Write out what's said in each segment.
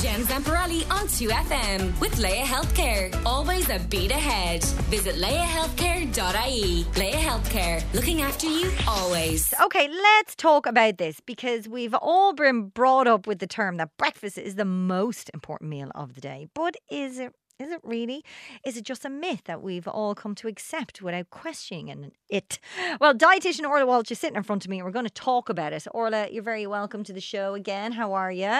Jen Zamparelli on 2FM with Laya Healthcare. Always a beat ahead. Visit layahealthcare.ie. Laya Healthcare, looking after you always. Okay, let's talk about this because we've all been brought up with the term that breakfast is the most important meal of the day. But is it is it really? Is it just a myth that we've all come to accept without questioning it? Well, dietitian Orla Walsh is sitting in front of me and we're going to talk about it. Orla, you're very welcome to the show again. How are you?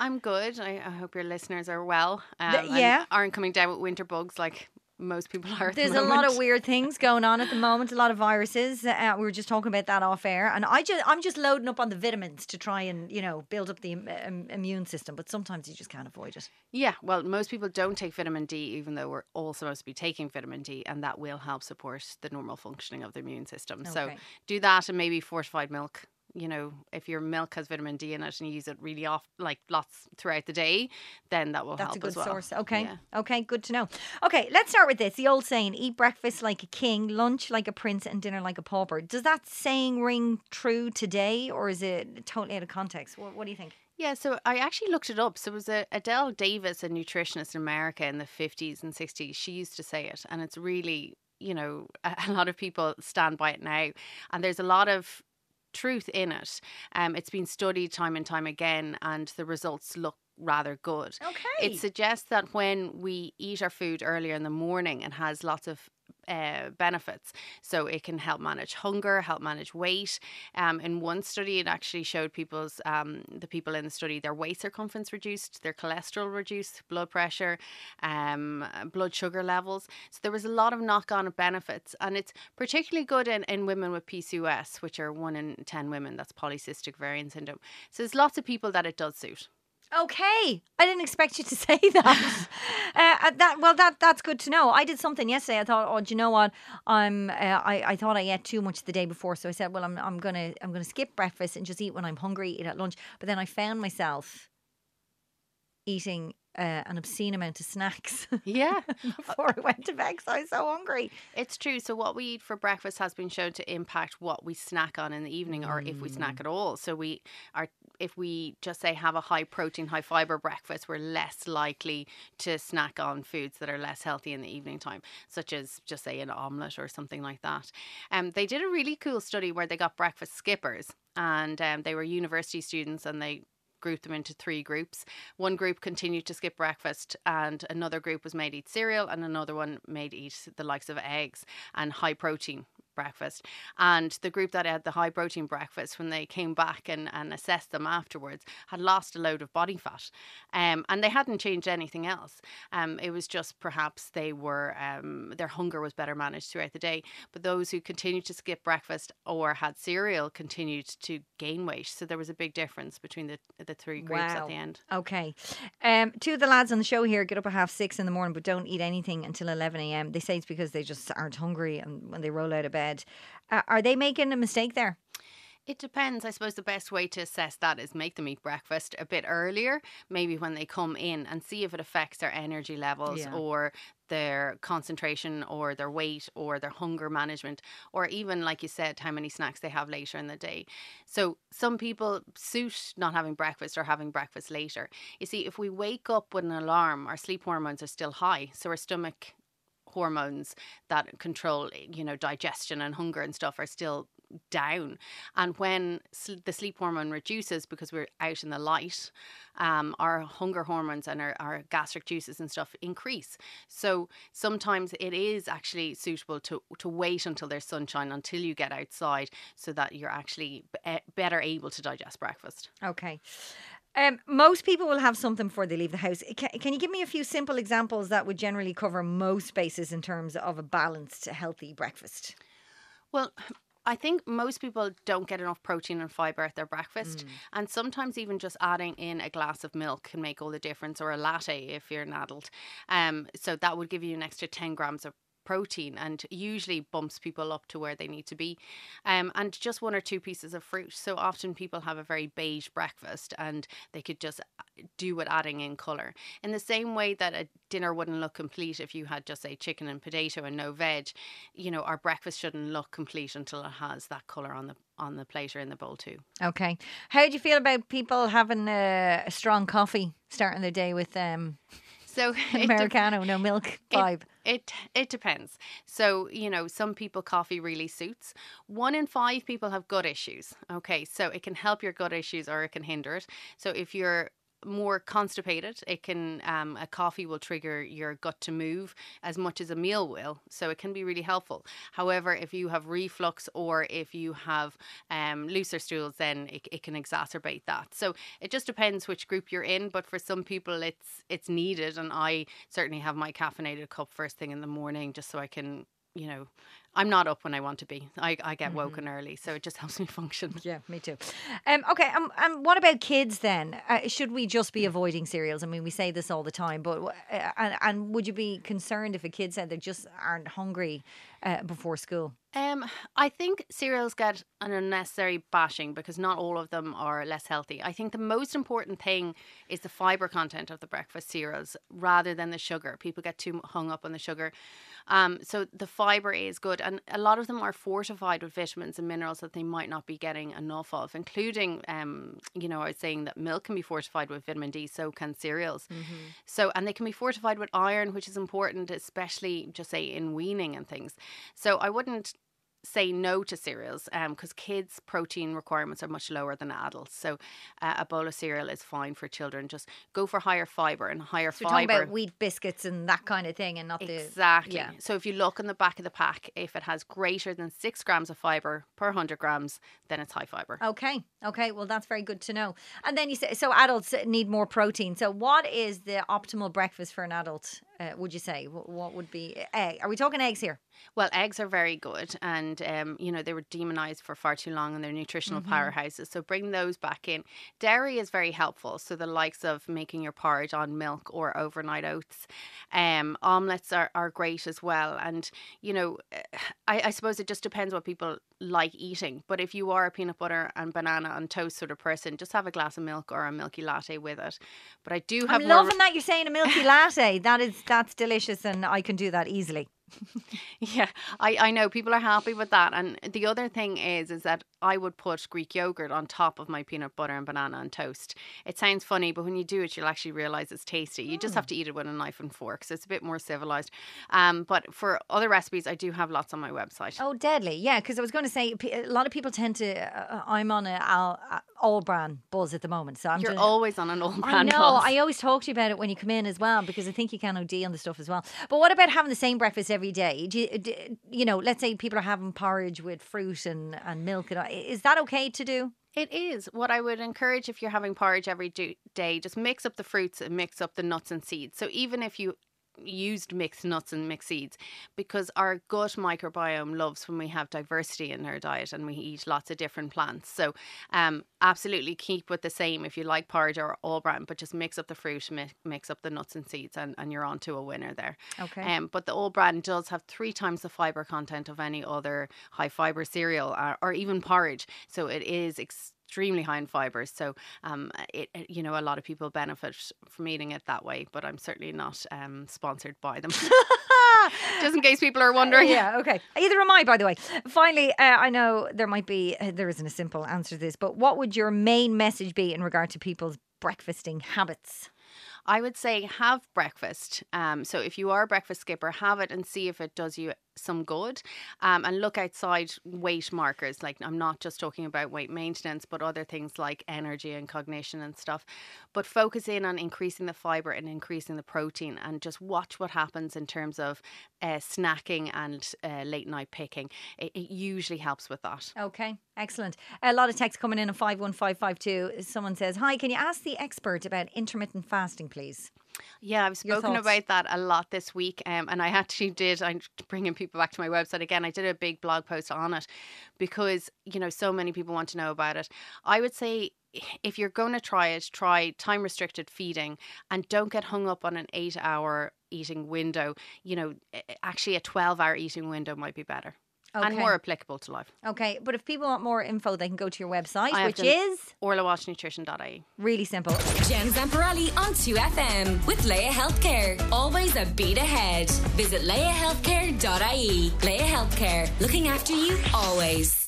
I'm good. I, I hope your listeners are well. Um, yeah. and aren't coming down with winter bugs like most people are. There's the a lot of weird things going on at the moment. A lot of viruses. Uh, we were just talking about that off air, and I just I'm just loading up on the vitamins to try and you know build up the im- immune system. But sometimes you just can't avoid it. Yeah, well, most people don't take vitamin D, even though we're all supposed to be taking vitamin D, and that will help support the normal functioning of the immune system. So do that and maybe fortified milk. You know, if your milk has vitamin D in it and you use it really off, like lots throughout the day, then that will That's help a good as well. source. Okay. Yeah. Okay, good to know. Okay, let's start with this. The old saying, eat breakfast like a king, lunch like a prince, and dinner like a pauper. Does that saying ring true today or is it totally out of context? What, what do you think? Yeah, so I actually looked it up. So it was a Adelle Davis, a nutritionist in America in the 50s and 60s. She used to say it, and it's really, you know, a, a lot of people stand by it now. And there's a lot of truth in it. Um, it's been studied time and time again, and the results look rather good. Okay. It suggests that when we eat our food earlier in the morning, it has lots of uh, benefits. So it can help manage hunger, help manage weight. Um, in one study, it actually showed people's um, the people in the study their waist circumference reduced, their cholesterol reduced, blood pressure, um, blood sugar levels. So there was a lot of knock-on benefits, and it's particularly good in, in women with PCOS, which are one in ten women. That's polycystic ovarian syndrome. So there's lots of people that it does suit. Okay, I didn't expect you to say that. uh, uh, that well, that that's good to know. I did something yesterday. I thought, oh, do you know what? I'm. Uh, I I thought I ate too much the day before, so I said, well, I'm I'm gonna I'm gonna skip breakfast and just eat when I'm hungry, eat at lunch. But then I found myself eating uh, an obscene amount of snacks Yeah. before I went to bed because I was so hungry. It's true. So what we eat for breakfast has been shown to impact what we snack on in the evening, or if we snack Mm. at all. So we are, if we just say have a high protein, high fiber breakfast, we're less likely to snack on foods that are less healthy in the evening time, such as just say an omelette or something like that. Um, they did a really cool study where they got breakfast skippers, and um, they were university students, and they grouped them into three groups. One group continued to skip breakfast, and another group was made eat cereal, and another one made eat the likes of eggs and high protein breakfast. And the group that had the high protein breakfast, when they came back and, and assessed them afterwards, had lost a load of body fat. Um, and they hadn't changed anything else. Um, it was just perhaps they were, um, their hunger was better managed throughout the day. But those who continued to skip breakfast or had cereal continued to gain weight. So there was a big difference between the, the three groups Wow. at the end. Okay. Um, two of the lads on the show here get up at half six in the morning but don't eat anything until 11 a.m. They say it's because they just aren't hungry and when they roll out of bed. Uh, are they making a mistake there? It depends. I suppose the best way to assess that is make them eat breakfast a bit earlier, maybe when they come in, and see if it affects their energy levels Yeah. or their concentration or their weight or their hunger management, or even, like you said, how many snacks they have later in the day. So, some people suit not having breakfast or having breakfast later. You see, if we wake up with an alarm, our sleep hormones are still high, so our stomach hormones that control you know digestion and hunger and stuff are still down. And when sl- the sleep hormone reduces because we're out in the light um, our hunger hormones and our, our gastric juices and stuff increase. So sometimes it is actually suitable to to wait until there's sunshine until you get outside so that you're actually be- better able to digest breakfast. Okay. Um, most people will have something before they leave the house. Can, can you give me a few simple examples that would generally cover most bases in terms of a balanced, healthy breakfast? Well, I think most people don't get enough protein and fiber at their breakfast. And sometimes even just adding in a glass of milk can make all the difference, or a latte if you're an adult. Um, so that would give you an extra 10 grams of protein and usually bumps people up to where they need to be. Um, and just one or two pieces of fruit. So often people have a very beige breakfast and they could just uh, do with adding in colour. In the same way that a dinner wouldn't look complete if you had just say chicken and potato and no veg, you know, our breakfast shouldn't look complete until it has that colour on the on the plate or in the bowl too. Okay. How do you feel about people having a, a strong coffee starting their day with um so an Americano, no milk vibe? It, it it depends. So you know, some people coffee really suits. One in five people have gut issues. Okay, so it can help your gut issues or it can hinder it. So if you're more constipated, it can um, a coffee will trigger your gut to move as much as a meal will, so it can be really helpful. However, if you have reflux or if you have um, looser stools, then it, it can exacerbate that. So it just depends which group you're in. But for some people, it's it's needed, and I certainly have my caffeinated cup first thing in the morning just so I can you know I'm not up when I want to be. I, I get mm-hmm. woken early, so it just helps me function. Yeah, me too. Um, okay, um, um, what about kids then? Uh, should we just be avoiding cereals? I mean, we say this all the time, but uh, and, and would you be concerned if a kid said they just aren't hungry uh, before school? Um, I think cereals get an unnecessary bashing because not all of them are less healthy. I think the most important thing is the fiber content of the breakfast cereals rather than the sugar. People get too hung up on the sugar. Um, so the fiber is good, and a lot of them are fortified with vitamins and minerals that they might not be getting enough of, including, um, you know, I was saying that milk can be fortified with vitamin D, so can cereals. Mm-hmm. So, and they can be fortified with iron, which is important, especially just say in weaning and things. So I wouldn't say no to cereals because um, kids' protein requirements are much lower than adults. So uh, a bowl of cereal is fine for children. Just go for higher fiber and higher so fiber. We're talking about wheat biscuits and that kind of thing, and not exactly. the exactly. Yeah. So if you look on the back of the pack, if it has greater than six grams of fiber per hundred grams, then it's high fiber. Okay, okay. Well, that's very good to know. And then you say so adults need more protein. So what is the optimal breakfast for an adult? Uh, would you say what would be egg? Are we talking eggs here? Well, eggs are very good, and um, you know they were demonized for far too long, and they're nutritional mm-hmm. powerhouses. So bring those back in. Dairy is very helpful. So the likes of making your porridge on milk or overnight oats, um, omelets are, are great as well. And you know, I, I suppose it just depends what people like eating. But if you are a peanut butter and banana and toast sort of person, just have a glass of milk or a milky latte with it. But I do have. I'm loving that you're saying a milky latte. That is that's delicious, and I can do that easily. yeah, I, I know people are happy with that. And the other thing is, is that I would put Greek yogurt on top of my peanut butter and banana and toast. It sounds funny, but when you do it, you'll actually realize it's tasty. You just have to eat it with a knife and fork, so it's a bit more civilized. Um, but for other recipes, I do have lots on my website. Oh, deadly! Yeah, because I was going to say a lot of people tend to. Uh, uh I'm on a, a, All-Bran buzz at the moment, so I'm. You're doing, always on an All-Bran. I know. Buzz. I always talk to you about it when you come in as well, because I think you can OD on the stuff as well. But what about having the same breakfast every day? Do you, do, you know, let's say people are having porridge with fruit and and milk. And is that okay? to do? It is. What I would encourage if you're having porridge every day, just mix up the fruits and mix up the nuts and seeds. So even if you used mixed nuts and mixed seeds because our gut microbiome loves when we have diversity in our diet and we eat lots of different plants. So, um, absolutely keep with the same if you like porridge or All-Bran, but just mix up the fruit, mix up the nuts and seeds, and, and you're on to a winner there. Okay. Um, but the All-Bran does have three times the fiber content of any other high fiber cereal or, uh, or even porridge. So it is. Ex- extremely high in fibers. So, um, it, you know, a lot of people benefit from eating it that way, but I'm certainly not um, sponsored by them. Just in case people are wondering. Uh, yeah, okay. Either am I, by the way. Finally, uh, I know there might be, uh, there isn't a simple answer to this, but what would your main message be in regard to people's breakfasting habits? I would say have breakfast. Um, so if you are a breakfast skipper, have it and see if it does you some good um, and look outside weight markers. Like, I'm not just talking about weight maintenance, but other things like energy and cognition and stuff. But focus in on increasing the fiber and increasing the protein and just watch what happens in terms of uh, snacking and uh, late night picking. It, it, usually helps with that. Okay, excellent. A lot of text coming in on 51552. Someone says, Hi, can you ask the expert about intermittent fasting, please? Yeah, I've spoken about that a lot this week, um, and I actually did. I'm bringing people back to my website again. I did a big blog post on it because you know so many people want to know about it. I would say if you're going to try it, try time restricted feeding, and don't get hung up on an eight hour eating window. You know, actually a twelve hour eating window might be better and more applicable to life. Okay, but if people want more info, they can go to your website, I which is OrlaWalshNutrition.ie. really simple. Jen Zamparelli on 2FM with Laya Healthcare. Always a beat ahead. Visit layahealthcare.ie. Laya Healthcare, looking after you always.